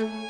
thank mm -hmm. you